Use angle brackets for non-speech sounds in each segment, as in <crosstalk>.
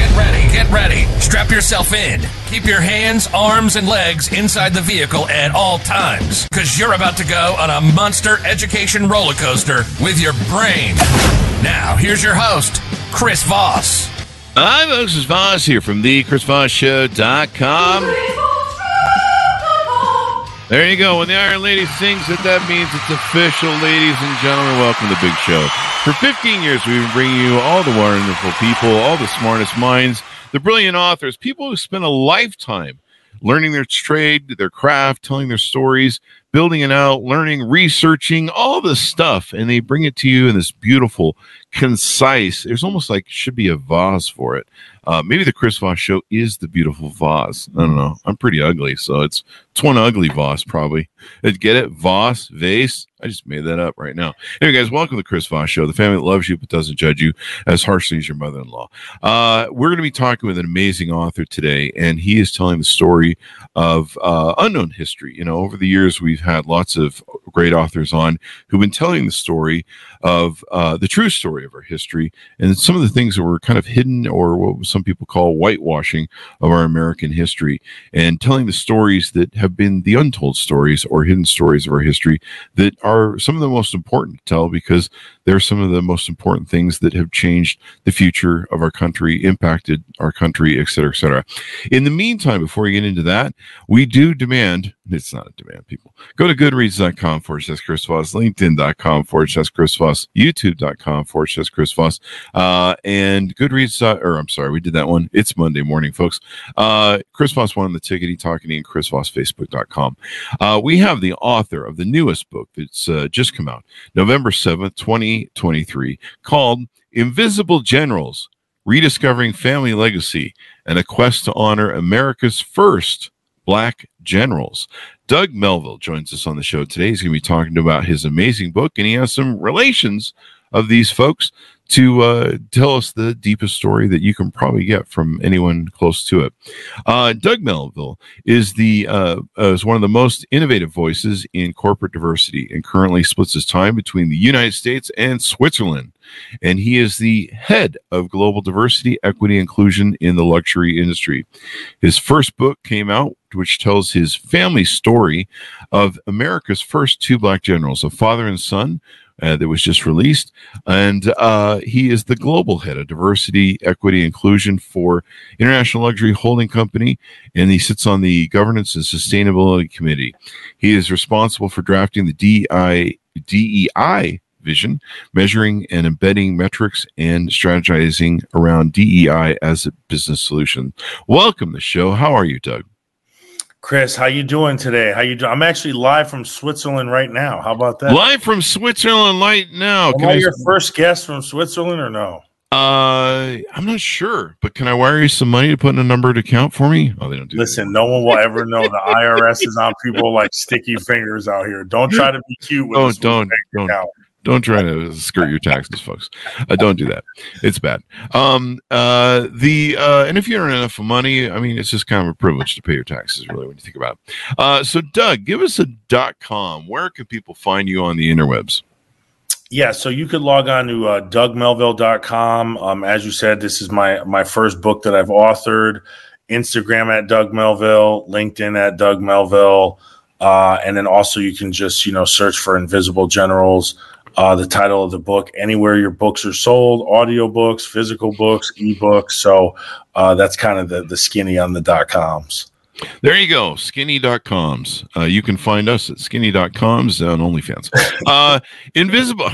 Get ready, get ready. Strap yourself in. Keep your hands, arms, and legs inside the vehicle at all times, because you're about to go on a monster education roller coaster with your brain. Now, here's your host, Chris Voss. Hi, folks. It's Voss here from the ChrisVossShow.com. There you go. When the Iron Lady sings it, that means it's official. Ladies and gentlemen, welcome to the big show. For 15 years, we've been bringing you all the wonderful people, all the smartest minds, the brilliant authors, people who spend a lifetime learning their trade, their craft, telling their stories, building it out, learning, researching, all this stuff. And they bring it to you in this beautiful, concise, there's almost like should be a vase for it. Uh, maybe the Chris Voss show is the beautiful vase. I don't know. I'm pretty ugly, so it's it's one ugly Voss probably. Get it? Voss, vase. I just made that up right now. Anyway, guys, welcome to the Chris Voss show, the family that loves you but doesn't judge you as harshly as your mother-in-law. Uh, we're going to be talking with an amazing author today, and he is telling the story of uh, unknown history. You know, over the years, we've had lots of great authors on who've been telling the story of uh, the true story of our history and some of the things that were kind of hidden or what some people call whitewashing of our American history and telling the stories that have been the untold stories or hidden stories of our history that are some of the most important to tell because they're some of the most important things that have changed the future of our country, impacted our country, et cetera, et cetera. In the meantime, before we get into that, we do demand it's not a demand, people. Go to goodreads.com forward slash Chris Voss, LinkedIn.com forward slash Chris Voss, YouTube.com forward slash Chris Voss, uh, and Goodreads, or I'm sorry, we did that one. It's Monday morning, folks. Uh, Chris Voss won the tickety talking and Chris Voss, Facebook.com. Uh, we have the author of the newest book that's uh, just come out, November 7th, 2023, called Invisible Generals Rediscovering Family Legacy and a Quest to Honor America's First Black Generals. Doug Melville joins us on the show today. He's going to be talking about his amazing book, and he has some relations of these folks to uh, tell us the deepest story that you can probably get from anyone close to it. Uh, Doug Melville is the uh, is one of the most innovative voices in corporate diversity, and currently splits his time between the United States and Switzerland. And he is the head of global diversity, equity, inclusion in the luxury industry. His first book came out, which tells his family story of America's first two black generals, a father and son uh, that was just released. And uh, he is the global head of diversity, equity, inclusion for International Luxury Holding Company, and he sits on the Governance and Sustainability Committee. He is responsible for drafting the DI, DEI vision, measuring and embedding metrics and strategizing around DEI as a business solution. Welcome to the show. How are you, Doug? Chris, how you doing today? How you doing? I'm actually live from Switzerland right now. How about that? Live from Switzerland right now. Am can I, I your first guest from Switzerland or no? Uh, I'm not sure, but can I wire you some money to put in a number to count for me? Oh, they don't do. Listen, that. no one will ever know the IRS is on people like sticky fingers out here. Don't try to be cute with. Oh, don't don't. Account. Don't try to skirt your taxes, folks. Uh, don't do that. It's bad. Um, uh, the uh, and if you earn enough money, I mean, it's just kind of a privilege to pay your taxes, really, when you think about it. Uh, so, Doug, give us a dot com. Where can people find you on the interwebs? Yeah, so you could log on to uh, dougmelville.com. Um, as you said, this is my my first book that I've authored. Instagram at Doug Melville, LinkedIn at Doug Melville, uh, and then also you can just you know search for Invisible Generals uh, the title of the book anywhere your books are sold audio books physical books ebooks so uh, that's kind of the, the skinny on the dot coms there you go skinny.coms uh, you can find us at skinny.coms on onlyfans <laughs> uh, invisible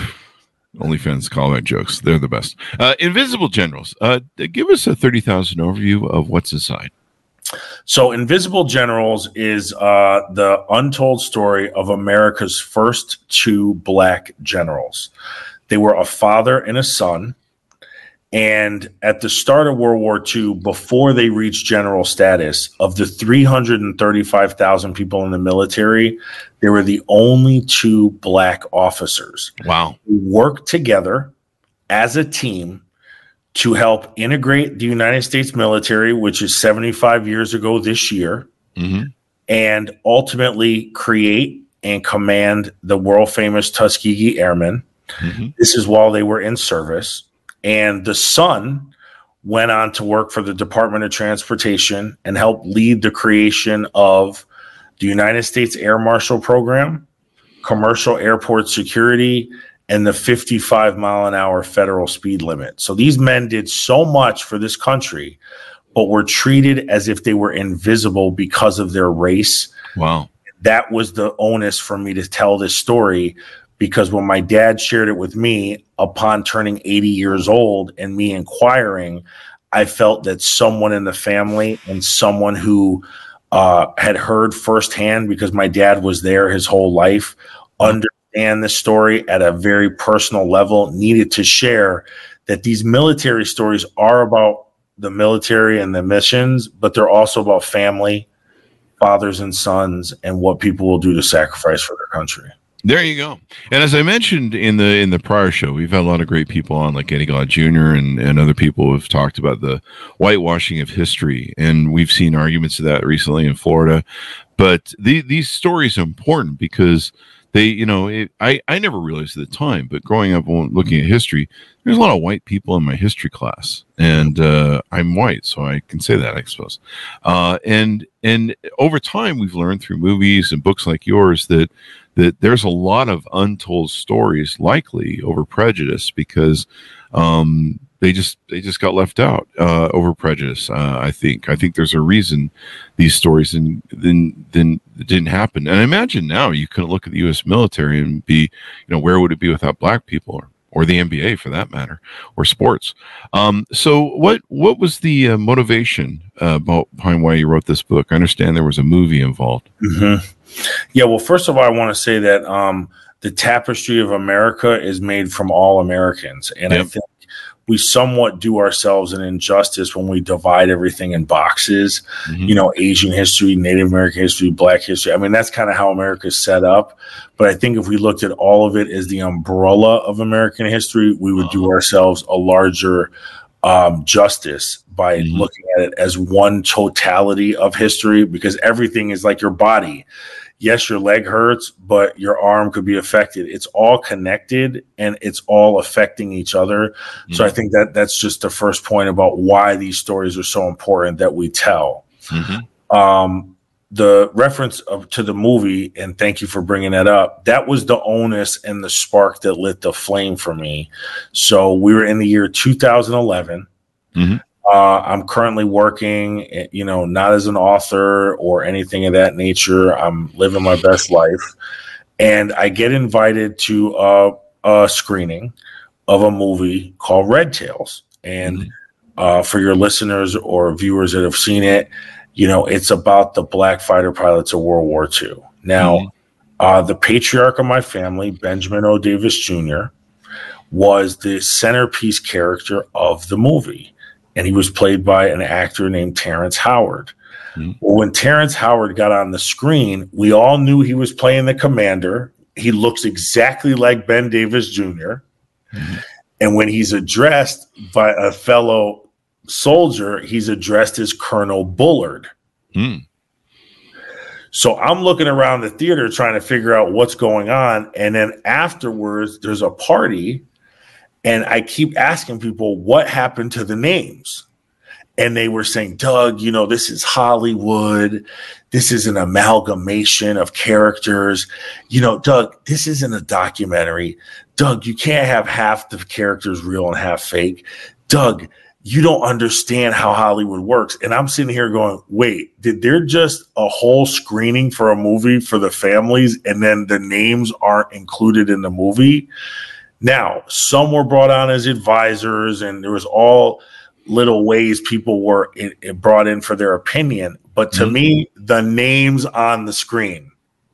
OnlyFans callback jokes. They're the best. Uh, Invisible Generals. Uh, give us a 30,000 overview of what's inside. So, Invisible Generals is uh, the untold story of America's first two black generals. They were a father and a son, And at the start of World War II, before they reached general status, of the 335,000 people in the military, they were the only two black officers. Wow. Who worked together as a team to help integrate the United States military, which is 75 years ago this year, hmm and ultimately create and command the world famous Tuskegee Airmen. hmm This is while they were in service. And the son went on to work for the Department of Transportation and helped lead the creation of the United States Air Marshal Program, commercial airport security, and the 55 mile an hour federal speed limit. So these men did so much for this country, but were treated as if they were invisible because of their race Wow. that was the onus for me to tell this story because when my dad shared it with me upon turning 80 years old and me inquiring i felt that someone in the family and someone who uh, had heard firsthand because my dad was there his whole life understand the story at a very personal level needed to share that these military stories are about the military and the missions but they're also about family fathers and sons and what people will do to sacrifice for their country. There you go. And as I mentioned in the in the prior show, we've had a lot of great people on, like Eddie Glaude Jr. and, and other people have talked about the whitewashing of history, and we've seen arguments of that recently in Florida. But the, these stories are important because they, you know, it, I I never realized at the time, but growing up looking at history, there's a lot of white people in my history class, and uh, I'm white, so I can say that, I suppose. Uh, and and over time, we've learned through movies and books like yours that that there's a lot of untold stories likely over prejudice because um, they just they just got left out uh, over prejudice. Uh, I think I think there's a reason these stories and then then then didn't happen. And I imagine now you couldn't look at the U.S. military and be you know where would it be without black people or or the NBA for that matter or sports. Um, so what what was the uh, motivation uh, behind why you wrote this book? I understand there was a movie involved. Mm-hmm. Yeah, well, first of all, I want to say that um, the tapestry of America is made from all Americans, and I think we somewhat do ourselves an injustice when we divide everything in boxes. Mhm. You know, Asian history, Native American history, Black history. I mean, that's kind of how America's set up. But I think if we looked at all of it as the umbrella of American history, we would do ourselves a larger um, justice by Mhm. looking at it as one totality of history because everything is like your body. Yes, your leg hurts, but your arm could be affected. It's all connected and it's all affecting each other. So I think that that's just the first point about why these stories are so important that we tell Mhm. um, the reference of, to the movie, and thank you for bringing that up. That was the onus and the spark that lit the flame for me. So we were in the year 2011. Mhm. Uh, I'm currently working, eh, you know, not as an author or anything of that nature. I'm living my best life, and I get invited to a, a screening of a movie called Red Tails, and Mhm. uh, for your listeners or viewers that have seen it, you know, it's about the black fighter pilots of World War II. Now, Mhm. uh, the patriarch of my family, Benjamin O. Davis Jr., was the centerpiece character of the movie. And he was played by an actor named Terrence Howard. Mhm. Well, when Terrence Howard got on the screen, we all knew he was playing the commander. He looks exactly like Ben Davis junior Mhm. And when he's addressed by a fellow soldier, he's addressed as Colonel Bullard. Hmm. So I'm looking around the theater trying to figure out what's going on. And then afterwards, there's a party. And I keep asking people, what happened to the names? And they were saying, Doug, you know, this is Hollywood. This is an amalgamation of characters. You know, Doug, this isn't a documentary. Doug, you can't have half the characters real and half fake. Doug, you don't understand how Hollywood works. And I'm sitting here going, wait, did there just a whole screening for a movie for the families and then the names aren't included in the movie? Now, some were brought on as advisors and there was all little ways people were in, brought in for their opinion. But to Mhm. me, the names on the screen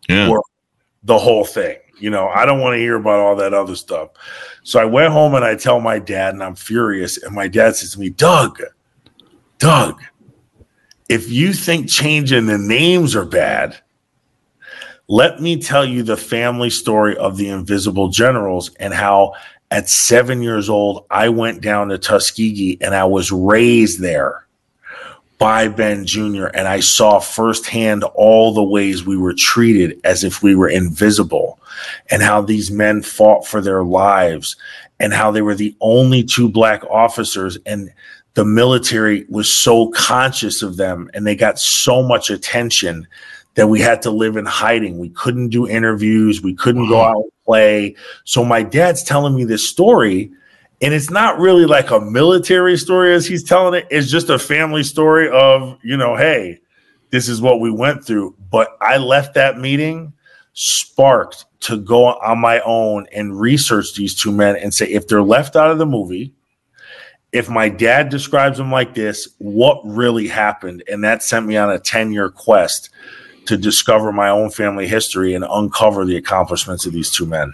Yeah. were the whole thing. You know, I don't want to hear about all that other stuff. So I went home and I tell my dad, and I'm furious. And my dad says to me, Doug, Doug, if you think changing the names are bad, let me tell you the family story of the Invisible Generals and how at seven years old, I went down to Tuskegee and I was raised there by Ben Jr. And I saw firsthand all the ways we were treated as if we were invisible and how these men fought for their lives and how they were the only two black officers. And the military was so conscious of them and they got so much attention that we had to live in hiding. We couldn't do interviews. We couldn't go out and play. So my dad's telling me this story and it's not really like a military story as he's telling it. It's just a family story of, you know, hey, this is what we went through. But I left that meeting sparked to go on my own and research these two men and say, if they're left out of the movie, if my dad describes them like this, what really happened? And that sent me on a 10 year quest to discover my own family history and uncover the accomplishments of these two men.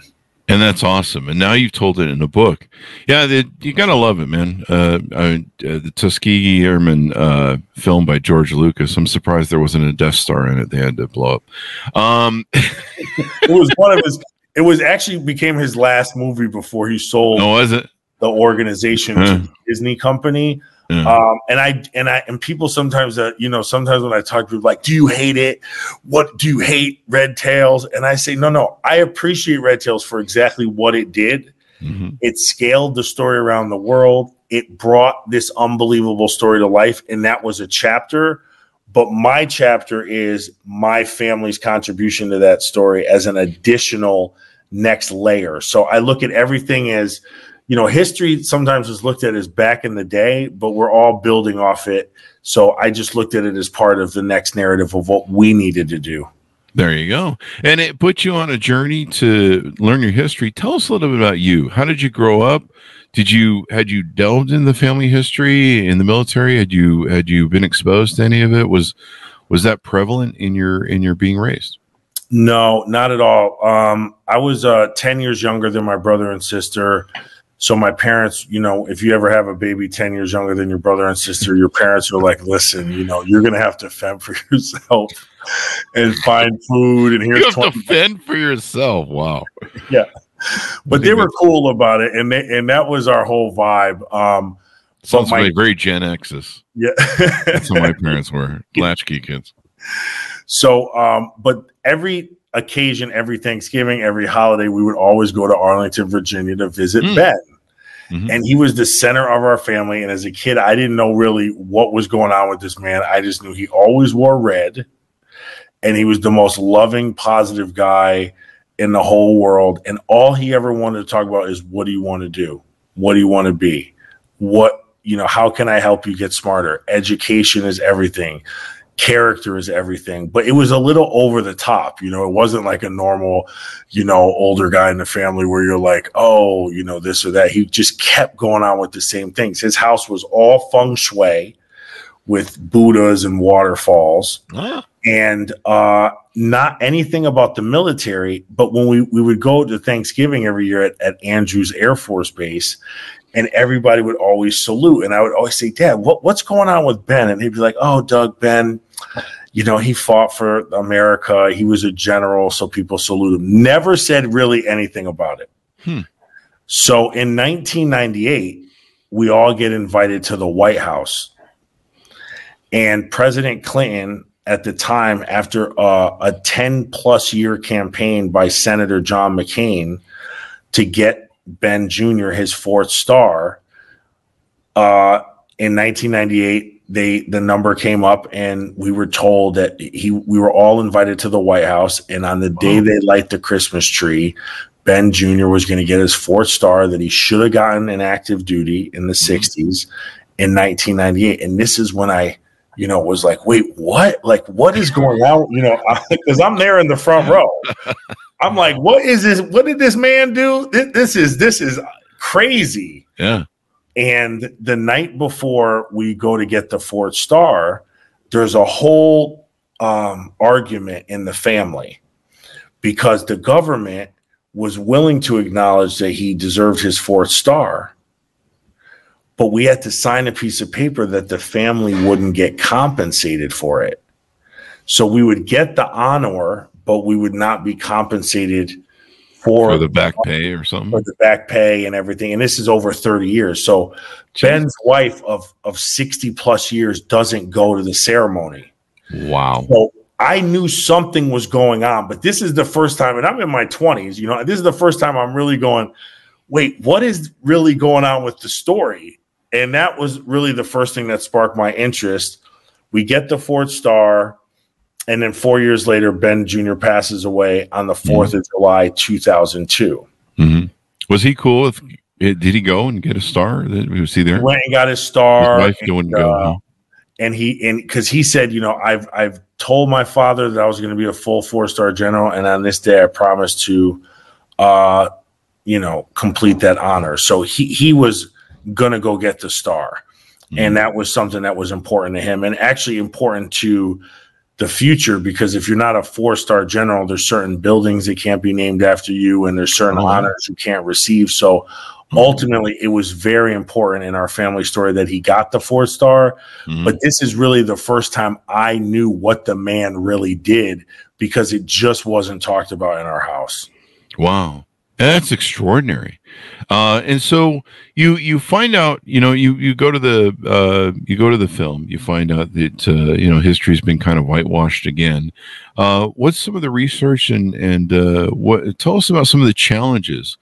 And that's awesome. And now you've told it in a book. Yeah, the, you gotta love it, man. Uh, uh, the Tuskegee Airmen uh, film by George Lucas. I'm surprised there wasn't a Death Star in it. They had to blow up. Um, <laughs> it was one of his. It was actually became his last movie before he sold. Oh, was it? The organization huh. to Disney Company. Mm. Um, and I and I and people sometimes that uh, you know sometimes when I talk to people like, do you hate it? What do you hate Red Tails? And I say, no, no, I appreciate Red Tails for exactly what it did. Mm-hmm. It scaled the story around the world. It brought this unbelievable story to life, and that was a chapter. But my chapter is my family's contribution to that story as an additional next layer. So I look at everything as you know, history sometimes is looked at as back in the day, but we're all building off it. So I just looked at it as part of the next narrative of what we needed to do. There you go. And it put you on a journey to learn your history. Tell us a little bit about you. How did you grow up? Did you had you delved in the family history in the military? Had you had you been exposed to any of it? Was was that prevalent in your in your being raised? No, not at all. Um, I was uh, ten years younger than my brother and sister. So my parents, you know, if you ever have a baby 10 years younger than your brother and sister, your parents are like, listen, you know, you're going to have to fend for <laughs> yourself and find food. And here's you have 20- to fend for yourself. Wow. Yeah. But they were cool about it. And they, and that was our whole vibe. Um, Sounds my, like very Gen X's. Yeah. That's how my <laughs> parents were. Latchkey kids. So, um, but every occasion, every Thanksgiving, every holiday, we would always go to Arlington, Virginia to visit mm. Ben. Mm-hmm. And he was the center of our family. And as a kid, I didn't know really what was going on with this man. I just knew he always wore red and he was the most loving, positive guy in the whole world. And all he ever wanted to talk about is what do you want to do? What do you want to be? What, you know, how can I help you get smarter? Education is everything character is everything, but it was a little over the top. You know, it wasn't like a normal, you know, older guy in the family where you're like, oh, you know, this or that. He just kept going on with the same things. His house was all feng shui with Buddhas and waterfalls. Ah. And uh, not anything about the military, but when we, we would go to Thanksgiving every year at, at Andrews Air Force Base, and everybody would always salute. And I would always say, Dad, what, what's going on with Ben? And he'd be like, Oh, Doug, Ben, you know, he fought for America. He was a general, so people salute him. Never said really anything about it. Hmm. So in 1998, we all get invited to the White House. And President Clinton, at the time, after uh, a 10 plus year campaign by Senator John McCain to get Ben Jr. his fourth star, uh, in 1998, they the number came up and we were told that he we were all invited to the White House and on the day they light the Christmas tree, Ben Jr. was going to get his fourth star that he should have gotten in active duty in the mm-hmm. 60s in 1998 and this is when I you know was like wait what? Like what is going on you know because I'm there in the front row. <laughs> I'm like what is this? What did this man do? This, this is this is crazy. Yeah. And the night before we go to get the fourth star, there's a whole um, argument in the family because the government was willing to acknowledge that he deserved his fourth star, but we had to sign a piece of paper that the family wouldn't get compensated for it. So we would get the honor, but we would not be compensated for, for the back pay or something. For the back pay and everything. And this is over 30 years. So Jeez. Ben's wife of, of 60 plus years doesn't go to the ceremony. Wow. So I knew something was going on, but this is the first time, and I'm in my 20s, you know, this is the first time I'm really going, wait, what is really going on with the story? And that was really the first thing that sparked my interest. We get the fourth star, and then four years later, Ben Jr. passes away on the 4th mm-hmm. of July, 2002. Mm-hmm. Was he cool? With, did he go and get a star? Was he there? He went and got his star. His wife and, go. Uh, and he and because he said, you know, I've I've told my father that I was going to be a full four star general, and on this day I promised to, uh, you know, complete that honor. So he he was gonna go get the star. Mm-hmm. And that was something that was important to him and actually important to the future because if you're not a four star general, there's certain buildings that can't be named after you and there's certain mm-hmm. honors you can't receive. So mm-hmm. ultimately, it was very important in our family story that he got the four star. Mm-hmm. But this is really the first time I knew what the man really did because it just wasn't talked about in our house. Wow. That's extraordinary. Uh, and so you you find out, you know, you you go to the uh, you go to the film, you find out that uh, you know history's been kind of whitewashed again. Uh, what's some of the research and and uh, what? Tell us about some of the challenges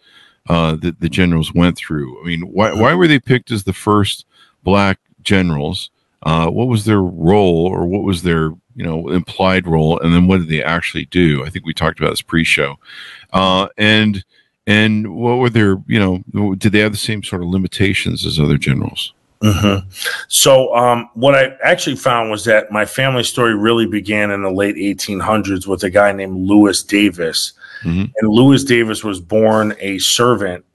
uh, that the generals went through. I mean, why why were they picked as the first black generals? what was their role, or what was their you know implied role, and then what did they actually do? I think we talked about this pre-show, and and what were their, you know, did they have the same sort of limitations as other generals? Mm-hmm. So, um, what I actually found was that my family story really began in the late 1800s with a guy named Lewis Davis. Mm-hmm. And Lewis Davis was born a servant,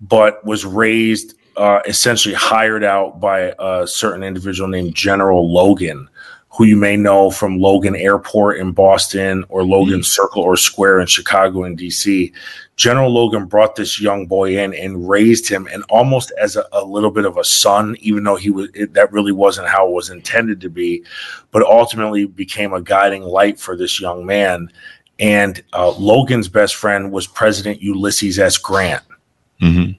but was raised uh, essentially hired out by a certain individual named General Logan, who you may know from Logan Airport in Boston or Logan mm. Circle or Square in Chicago and DC. General Logan brought this young boy in and raised him and almost as a, a little bit of a son, even though he was it, that really wasn't how it was intended to be, but ultimately became a guiding light for this young man. And uh, Logan's best friend was President Ulysses S. Grant. Mm-hmm.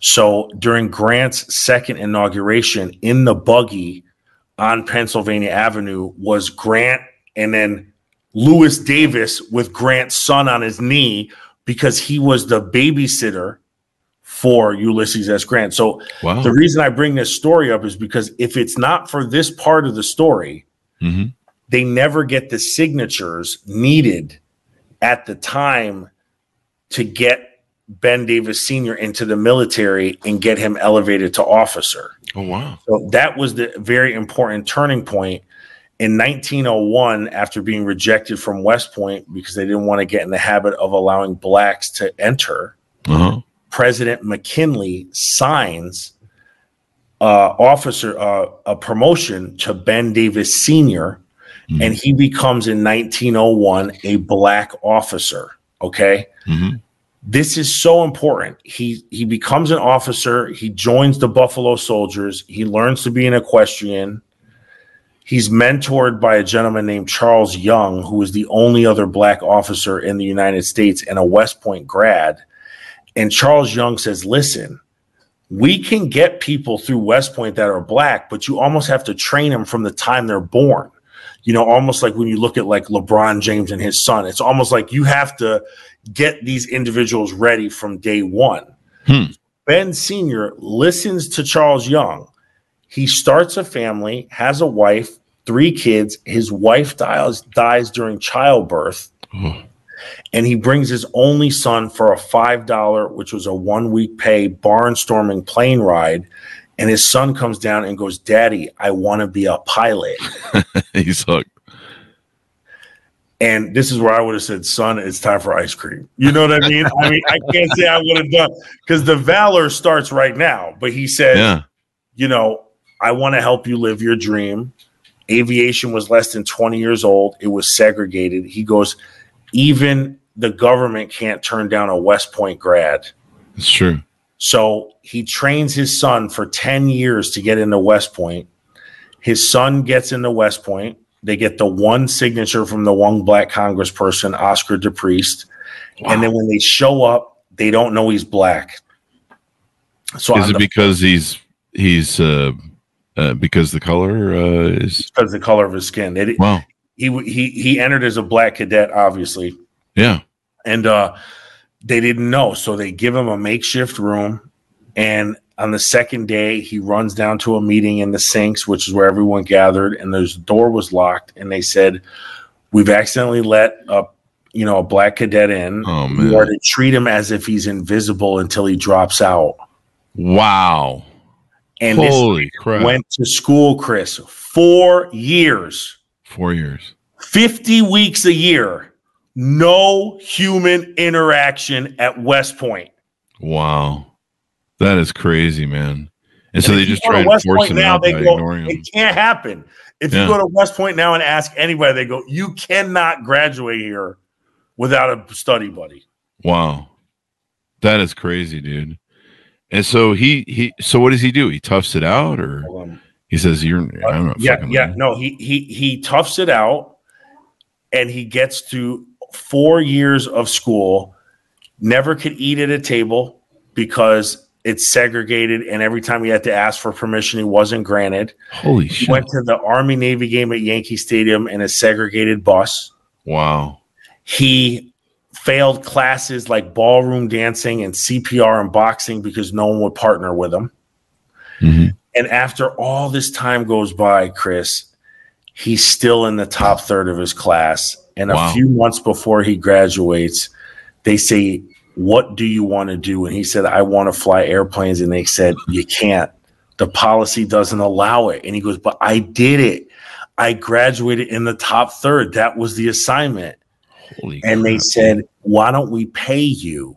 So during Grant's second inauguration in the buggy on Pennsylvania Avenue was Grant and then Lewis Davis with Grant's son on his knee because he was the babysitter for Ulysses S. Grant. So wow. the reason I bring this story up is because if it's not for this part of the story, mm-hmm. they never get the signatures needed at the time to get Ben Davis Sr. into the military and get him elevated to officer. Oh, wow. So that was the very important turning point. In 1901, after being rejected from West Point because they didn't want to get in the habit of allowing blacks to enter, uh-huh. President McKinley signs uh, officer uh, a promotion to Ben Davis Sr., mm-hmm. and he becomes in 1901 a black officer. Okay. Mm-hmm this is so important. He he becomes an officer. He joins the Buffalo Soldiers. He learns to be an equestrian. He's mentored by a gentleman named Charles Young, who is the only other black officer in the United States and a West Point grad. And Charles Young says, "Listen, we can get people through West Point that are black, but you almost have to train them from the time they're born." You know, almost like when you look at like LeBron James and his son, it's almost like you have to get these individuals ready from day one. Hmm. Ben Sr. listens to Charles Young. He starts a family, has a wife, three kids. His wife dies, dies during childbirth. Oh. And he brings his only son for a $5, which was a one week pay barnstorming plane ride. And his son comes down and goes, Daddy, I want to be a pilot. <laughs> He's hooked. And this is where I would have said, son, it's time for ice cream. You know what I mean? I mean, I can't say I would have done because the valor starts right now. But he said, yeah. you know, I want to help you live your dream. Aviation was less than 20 years old, it was segregated. He goes, even the government can't turn down a West Point grad. It's true. So he trains his son for 10 years to get into West Point. His son gets into West Point. They get the one signature from the one black congressperson, Oscar DePriest. Wow. And then when they show up, they don't know he's black. So is it the, because he's he's uh, uh, because the color uh, is because the color of his skin? It, wow. He he he entered as a black cadet, obviously. Yeah. And uh, they didn't know, so they give him a makeshift room, and on the second day, he runs down to a meeting in the sinks, which is where everyone gathered, and the door was locked, and they said, "We've accidentally let a you know a black cadet in. Oh, man. You are to treat him as if he's invisible until he drops out." Wow. And Holy crap. went to school, Chris, four years. Four years. 50 weeks a year. No human interaction at West Point. Wow. That is crazy, man. And so they just to try and West force Point him now, out they by go, ignoring him. It can't happen. If Yeah. you go to West Point now and ask anybody, they go, You cannot graduate here without a study buddy. Wow. That is crazy, dude. And so he he so what does he do? He toughs it out or he says you're uh, not yeah, fucking yeah. with. No, he he he toughs it out and he gets to four years of school, never could eat at a table because it's segregated, and every time he had to ask for permission, he wasn't granted. Holy He shit. went to the Army Navy game at Yankee Stadium in a segregated bus. wow. He failed classes like ballroom dancing and CPR and boxing because no one would partner with him. Mhm. And after all this time goes by, Chris, he's still in the top third of his class. And a few months before he graduates, they say, What do you want to do? And he said, I want to fly airplanes. And they said, You can't. The policy doesn't allow it. And he goes, But I did it. I graduated in the top third. That was the assignment. Holy And they said, Why don't we pay you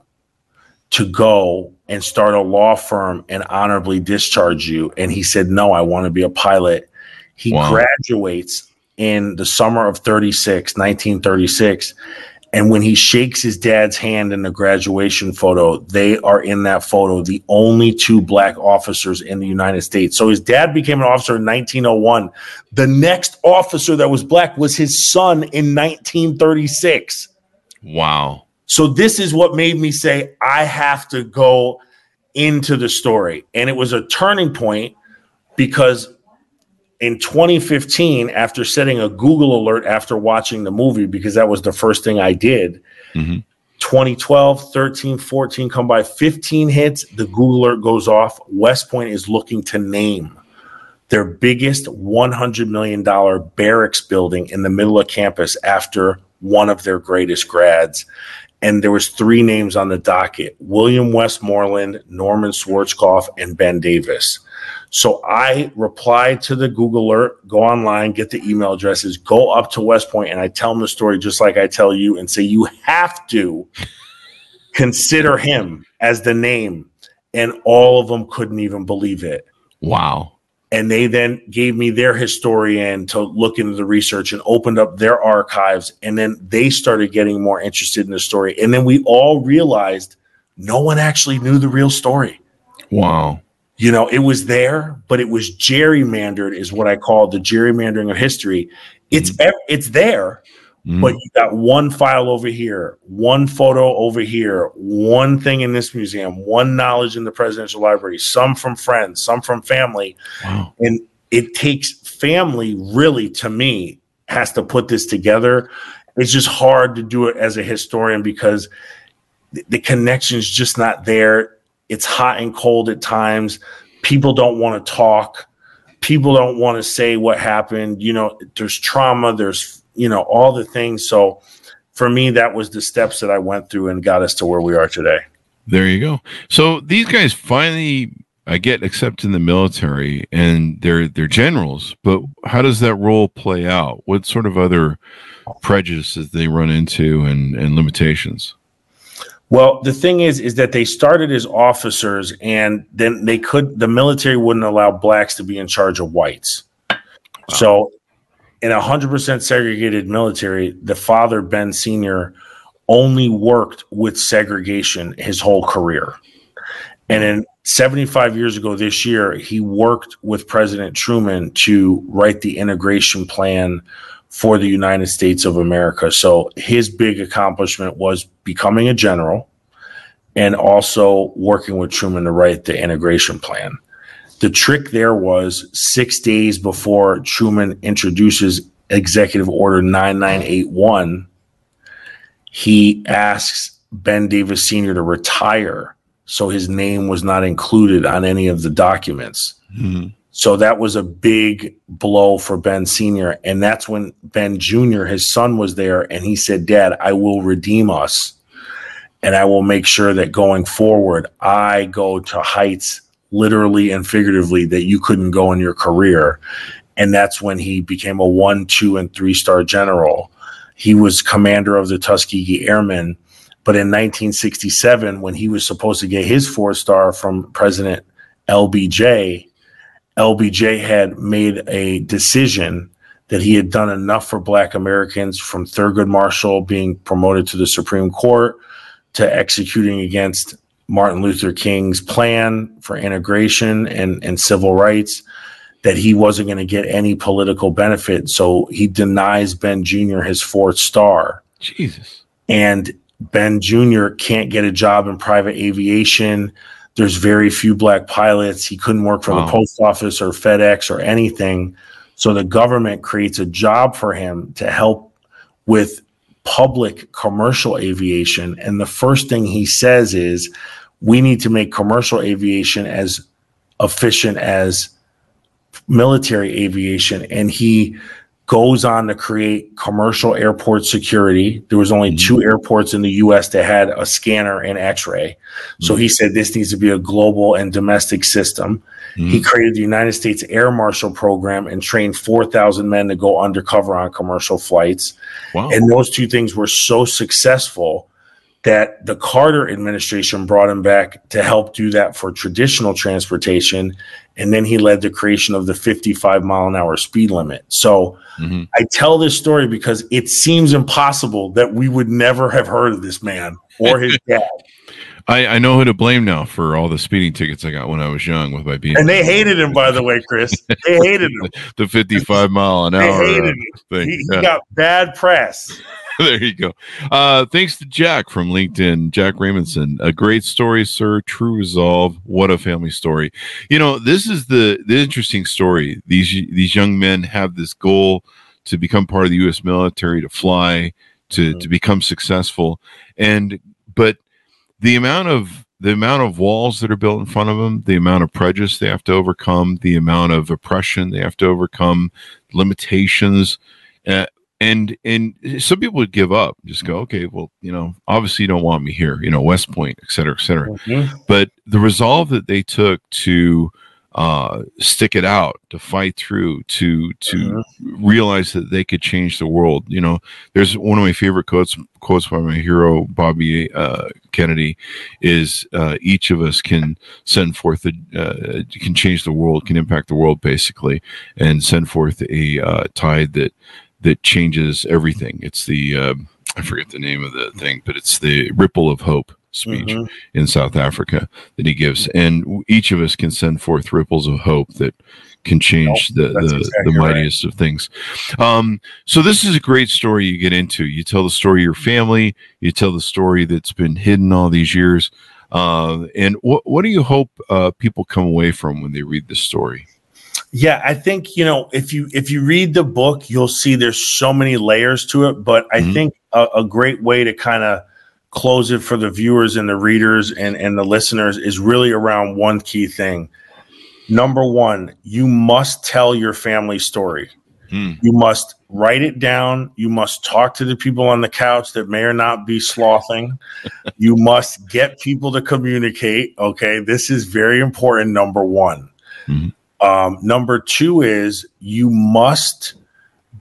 to go and start a law firm and honorably discharge you? And he said, No, I want to be a pilot. He Wow. graduates in the summer of 36, 1936. And when he shakes his dad's hand in the graduation photo, they are in that photo, the only two black officers in the United States. So his dad became an officer in 1901. The next officer that was black was his son in 1936. wow. So this is what made me say I have to go into the story. And it was a turning point because in 2015, after setting a Google alert after watching the movie, because that was the first thing I did, Mhm. 2012, 13, 14 come by, 15 hits, the Google alert goes off. West Point is looking to name their biggest $100 million barracks building in the middle of campus after one of their greatest grads and there was three names on the docket william westmoreland norman schwarzkopf and ben davis so i replied to the google alert go online get the email addresses go up to west point and i tell them the story just like i tell you and say you have to consider him as the name. And all of them couldn't even believe it. Wow. and they then gave me their historian to look into the research and opened up their archives. And then they started getting more interested in the story. And then we all realized no one actually knew the real story. Wow. You know it was there but it was gerrymandered is what i call the gerrymandering of history it's ev- it's there Mhm. but you got one file over here, one photo over here, one thing in this museum, one knowledge in the presidential library, some from friends, some from family. wow. And it takes family, really, to me, has to put this together. It's just hard to do it as a historian because the, the connection's just not there. It's hot and cold at times. People don't want to talk. People don't want to say what happened. You know, there's trauma, there's you know all the things so for me that was the steps that i went through and got us to where we are today There you go. So these guys finally, I get accepted in the military, and they're they're generals. But how does that role play out? What sort of other prejudices they run into and and limitations? Well the thing is is that they started as officers and then they could the military wouldn't allow blacks to be in charge of whites so in a 100% segregated military the father ben senior only worked with segregation his whole career. And in 75 years ago this year, he worked with President Truman to write the integration plan for the United States of America. So his big accomplishment was becoming a general and also working with Truman to write the integration plan. The trick there was six days before Truman introduces Executive Order 9981, he asks Ben Davis Sr. to retire. So his name was not included on any of the documents. Mm-hmm. So that was a big blow for Ben Sr. And that's when Ben Jr., his son, was there and he said, Dad, I will redeem us and I will make sure that going forward, I go to heights literally and figuratively that you couldn't go in your career. And that's when he became a one, two, and three star general. He was commander of the Tuskegee Airmen. But in 1967, when he was supposed to get his four star from President LBJ, LBJ had made a decision that he had done enough for Black Americans from Thurgood Marshall being promoted to the Supreme Court to executing against Martin Luther King's plan for integration and, and civil rights that he wasn't going to get any political benefit. So he denies Ben Jr. his fourth star. Jesus. And Ben Jr. can't get a job in private aviation. There's very few black pilots. He couldn't work for wow. the post office or FedEx or anything. So the government creates a job for him to help with public commercial aviation. And the first thing he says is, we need to make commercial aviation as efficient as military aviation. And he goes on to create commercial airport security. There was only mm-hmm. two airports in the US that had a scanner and x-ray. So mm-hmm. he said this needs to be a global and domestic system. Mm-hmm. He created the United States Air Marshal Program and trained 4,000 men to go undercover on commercial flights. Wow. And those two things were so successful that the Carter administration brought him back to help do that for traditional transportation. And then he led the creation of the 55 mile an hour speed limit. So mm-hmm. I tell this story because it seems impossible that we would never have heard of this man or his <laughs> dad. I, I know who to blame now for all the speeding tickets I got when I was young with my being. And they hated him, by the way, Chris. They hated him. <laughs> the 55 mile an hour. They hated him. He, he yeah. got bad press. <laughs> there you go. Uh, thanks to Jack from LinkedIn, Jack Raymondson. A great story, sir. True resolve. What a family story. You know, this is the the interesting story. These these young men have this goal to become part of the U.S. military, to fly, to mm-hmm. to become successful, and but the amount of the amount of walls that are built in front of them, the amount of prejudice they have to overcome, the amount of oppression they have to overcome, limitations, uh, and and some people would give up, just go, okay, well, you know, obviously you don't want me here, you know, West Point, et cetera, et cetera. Mm-hmm. But the resolve that they took to uh, stick it out, to fight through, to to mm-hmm. realize that they could change the world. You know, there's one of my favorite quotes quotes by my hero Bobby uh, Kennedy is uh, each of us can send forth a uh, can change the world, can impact the world basically, and send forth a uh, tide that that changes everything. It's the uh, I forget the name of the thing, but it's the ripple of hope speech mm-hmm. in South Africa that he gives, and each of us can send forth ripples of hope that can change the the, exactly the mightiest right. of things. Um, so this is a great story you get into. You tell the story of your family. You tell the story that's been hidden all these years. Uh, and what what do you hope uh, people come away from when they read this story? Yeah, I think you know if you if you read the book, you'll see there's so many layers to it. But I mm-hmm. think a, a, great way to kind of close it for the viewers and the readers and and the listeners is really around one key thing. Number one, you must tell your family story. Mm. You must write it down. You must talk to the people on the couch that may or not be slothing. <laughs> you must get people to communicate. Okay, this is very important. Number one. Um, number two is you must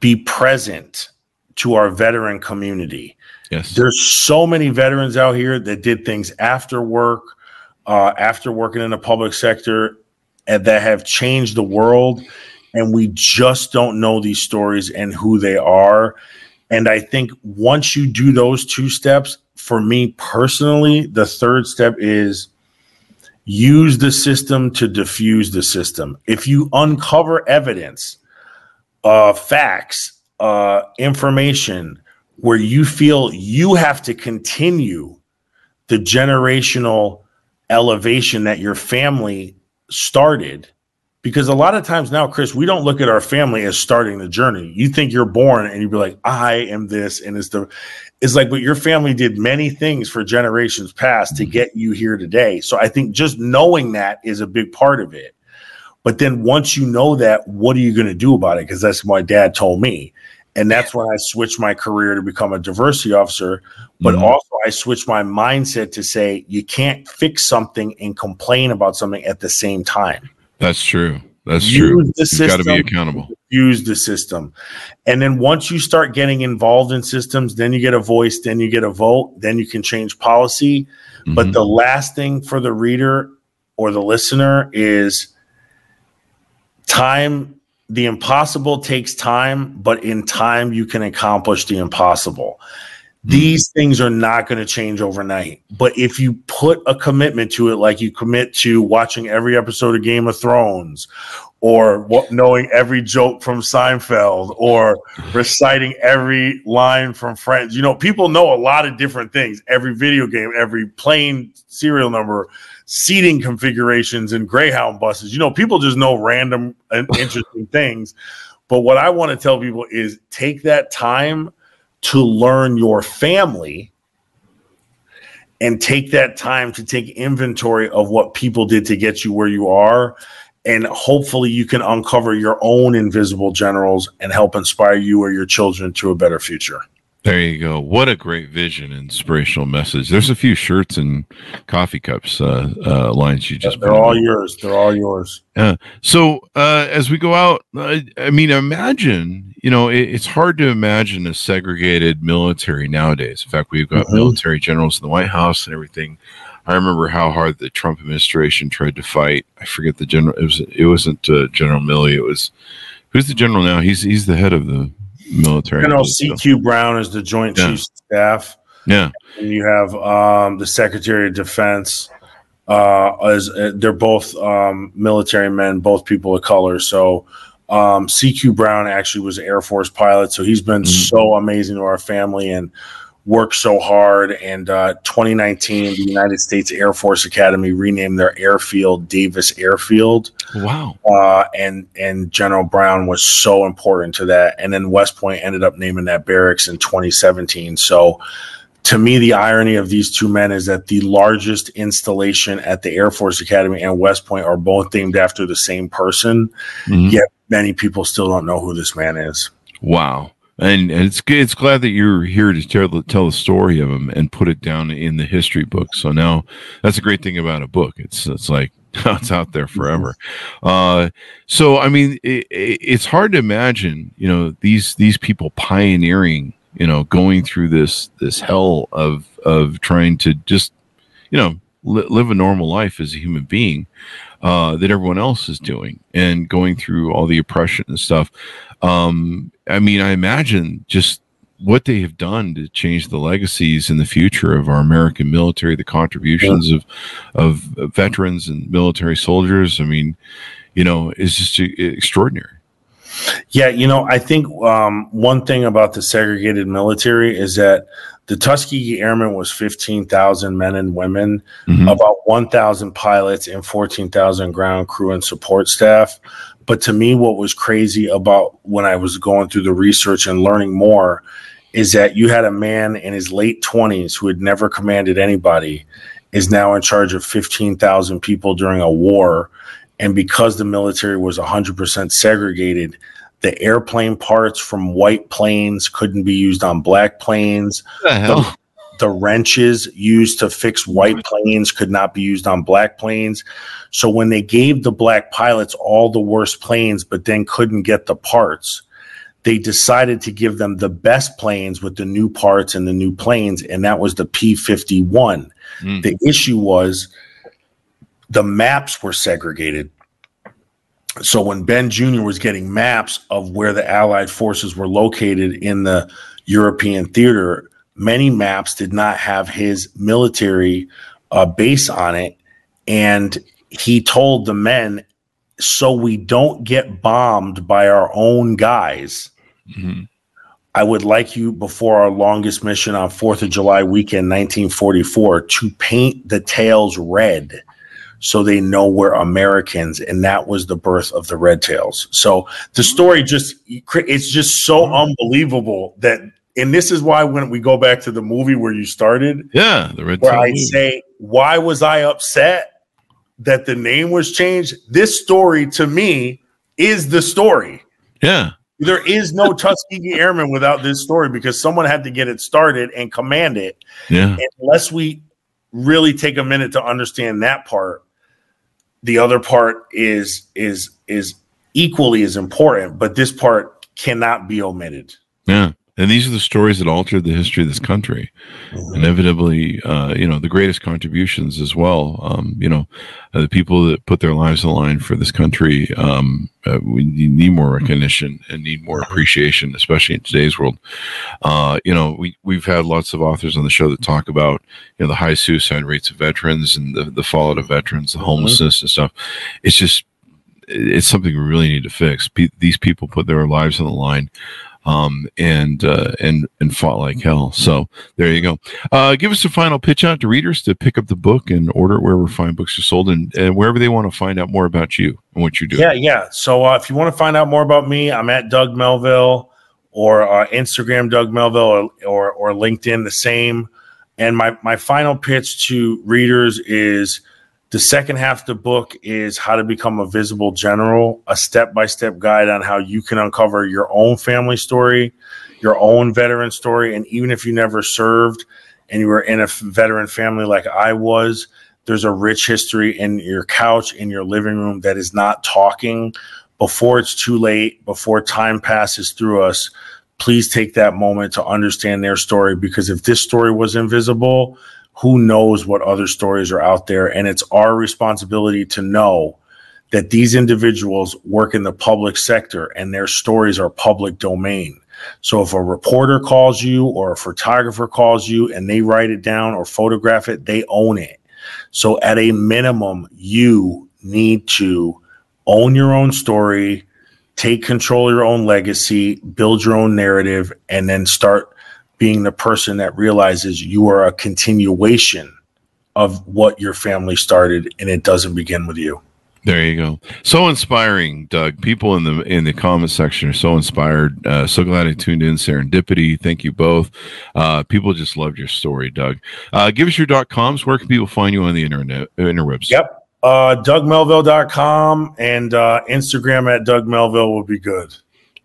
be present to our veteran community. Yes. There's so many veterans out here that did things after work, uh, after working in the public sector, and that have changed the world. And we just don't know these stories and who they are. And I think once you do those two steps, for me personally, the third step is use the system to diffuse the system. If you uncover evidence, uh, facts, uh, information where you feel you have to continue the generational elevation that your family started, because a lot of times now, Chris, we don't look at our family as starting the journey. You think you're born and you'd be like, I am this, and it's the it's like but your family did many things for generations past to mm-hmm. get you here today. So I think just knowing that is a big part of it. But then once you know that, what are you going to do about it? Because that's what my dad told me. And that's when I switched my career to become a diversity officer. But mm-hmm. also, I switched my mindset to say you can't fix something and complain about something at the same time. That's true. That's use true. You've got to be accountable. Use the system. And then once you start getting involved in systems, then you get a voice, then you get a vote, then you can change policy. Mm-hmm. But the last thing for the reader or the listener is time. The impossible takes time, but in time, you can accomplish the impossible. These things are not going to change overnight. But if you put a commitment to it, like you commit to watching every episode of Game of Thrones or what, knowing every joke from Seinfeld or reciting every line from Friends, you know, people know a lot of different things. Every video game, every plane serial number, seating configurations and Greyhound buses. You know, people just know random and <laughs> interesting things. But what I want to tell people is take that time to learn your family and take that time to take inventory of what people did to get you where you are and hopefully you can uncover your own invisible generals and help inspire you or your children to a better future there you go. What a great vision, inspirational message. There's a few shirts and coffee cups uh, uh, lines you just. They're all yours. They're all yours. Yeah. So uh, as we go out, I, I mean, imagine. You know, it, it's hard to imagine a segregated military nowadays. In fact, we've got mm-hmm. military generals in the White House and everything. I remember how hard the Trump administration tried to fight. I forget the general. It was. It wasn't uh, General Milley. It was. Who's the general now? He's he's the head of the military. General CQ Brown is the Joint yeah. Chiefs of Staff. Yeah. And you have um, the Secretary of Defense. Uh, as uh, they're both um, military men, both people of color. So um, CQ Brown actually was an Air Force pilot, so he's been mm-hmm. so amazing to our family and worked so hard. And uh, 2019, the United States Air Force Academy renamed their airfield Davis Airfield. Wow! Uh, and and General Brown was so important to that. And then West Point ended up naming that barracks in 2017. So. To me, the irony of these two men is that the largest installation at the Air Force Academy and West Point are both named after the same person. Mm-hmm. Yet many people still don't know who this man is. Wow and, it's it's glad that you're here to tell the, tell the story of him and put it down in the history book. So now that's a great thing about a book. It's it's like <laughs> it's out there forever. Uh, so I mean, it, it's hard to imagine, you know, these these people pioneering, you know, going through this this hell of of trying to just, you know, li- live a normal life as a human being uh, that everyone else is doing and going through all the oppression and stuff. Um, I mean, I imagine just what they have done to change the legacies in the future of our American military, the contributions yeah. of of veterans and military soldiers. I mean, you know, is just extraordinary. Yeah, you know, I think um, one thing about the segregated military is that the Tuskegee Airmen was 15,000 men and women, mm-hmm. about 1,000 pilots, and 14,000 ground crew and support staff. But to me, what was crazy about when I was going through the research and learning more is that you had a man in his late 20s who had never commanded anybody, is now in charge of 15,000 people during a war. And because the military was 100% segregated, the airplane parts from white planes couldn't be used on black planes. The? The, the wrenches used to fix white planes could not be used on black planes. So when they gave the black pilots all the worst planes, but then couldn't get the parts, they decided to give them the best planes with the new parts and the new planes, and that was the P 51. Mm. The issue was the maps were segregated so when Ben Jr. was getting maps of where the Allied forces were located in the European theater, many maps did not have his military uh, base on it. And he told the men, so we don't get bombed by our own guys. Mm-hmm. I would like you before our longest mission on 4th of July weekend, 1944, to paint the tails red so they know we're Americans. And that was the birth of the Red Tails. So the story just, it's just so mm-hmm. unbelievable that, and this is why when we go back to the movie where you started, yeah, the Red where I say, why was I upset that the name was changed? This story to me is the story. Yeah. There is no Tuskegee Airmen without this story because someone had to get it started and command it. Yeah. And unless we really take a minute to understand that part, the other part is is is equally as important, but this part cannot be omitted. Yeah. And these are the stories that altered the history of this country. Mm-hmm. Inevitably, uh, you know, the greatest contributions as well. Um, you know, uh, the people that put their lives on the line for this country, um, uh, we need more recognition and need more appreciation, especially in today's world. Uh, you know, we, we've had lots of authors on the show that talk about, you know, the high suicide rates of veterans and the, the fallout of veterans, the mm-hmm. homelessness mm-hmm. and stuff. It's just, it's something we really need to fix. P- these people put their lives on the line um, and uh, and and fought like hell. So there you go. Uh, give us a final pitch out to readers to pick up the book and order it wherever fine books are sold and, and wherever they want to find out more about you and what you do. Yeah, yeah. So uh, if you want to find out more about me, I'm at Doug Melville or uh, Instagram Doug Melville or, or or LinkedIn the same. And my my final pitch to readers is the second half of the book is how to become a visible general, a step by step guide on how you can uncover your own family story, your own veteran story. And even if you never served and you were in a veteran family like I was, there's a rich history in your couch, in your living room that is not talking before it's too late, before time passes through us. Please take that moment to understand their story because if this story was invisible, who knows what other stories are out there. And it's our responsibility to know that these individuals work in the public sector and their stories are public domain. So if a reporter calls you or a photographer calls you and they write it down or photograph it, they own it. So at a minimum, you need to own your own story, take control of your own legacy, build your own narrative, and then start being the person that realizes you are a continuation of what your family started and it doesn't begin with you. There you go. So inspiring, Doug. People in the in the comment section are so inspired. Uh, so glad I tuned in. Serendipity. Thank you both. Uh, people just loved your story, Doug. Uh, give us your dot coms. Where can people find you on the internet interwebs? Yep. Uh, DougMelville.com and uh, Instagram at Doug Melville will be good.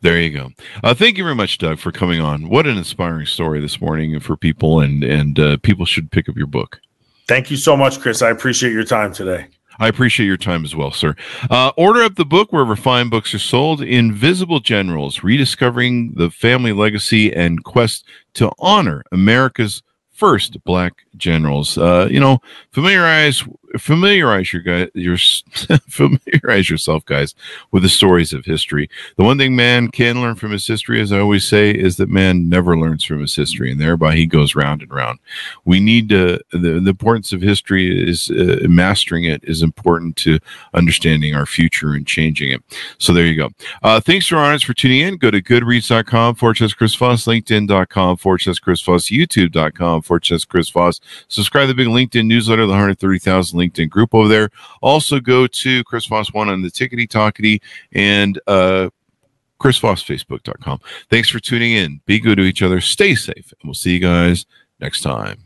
There you go. Uh, thank you very much, Doug, for coming on. What an inspiring story this morning for people, and and uh, people should pick up your book. Thank you so much, Chris. I appreciate your time today. I appreciate your time as well, sir. Uh, order up the book wherever fine books are sold. Invisible Generals: Rediscovering the Family Legacy and Quest to Honor America's First Black Generals. Uh, you know, familiarize familiarize your guy your <laughs> familiarize yourself guys with the stories of history. The one thing man can learn from his history as i always say is that man never learns from his history and thereby he goes round and round. We need to the, the importance of history is uh, mastering it is important to understanding our future and changing it. So there you go. Uh, thanks for honors for tuning in. Go to goodreads.com forward slash chris voss linkedin.com forward slash chris voss youtube.com forward slash chris voss. Subscribe to the big linkedin newsletter the 130000 LinkedIn group over there. Also, go to Chris Voss One on the Tickety Talkety and uh, ChrisVossFacebook.com. Thanks for tuning in. Be good to each other. Stay safe, and we'll see you guys next time.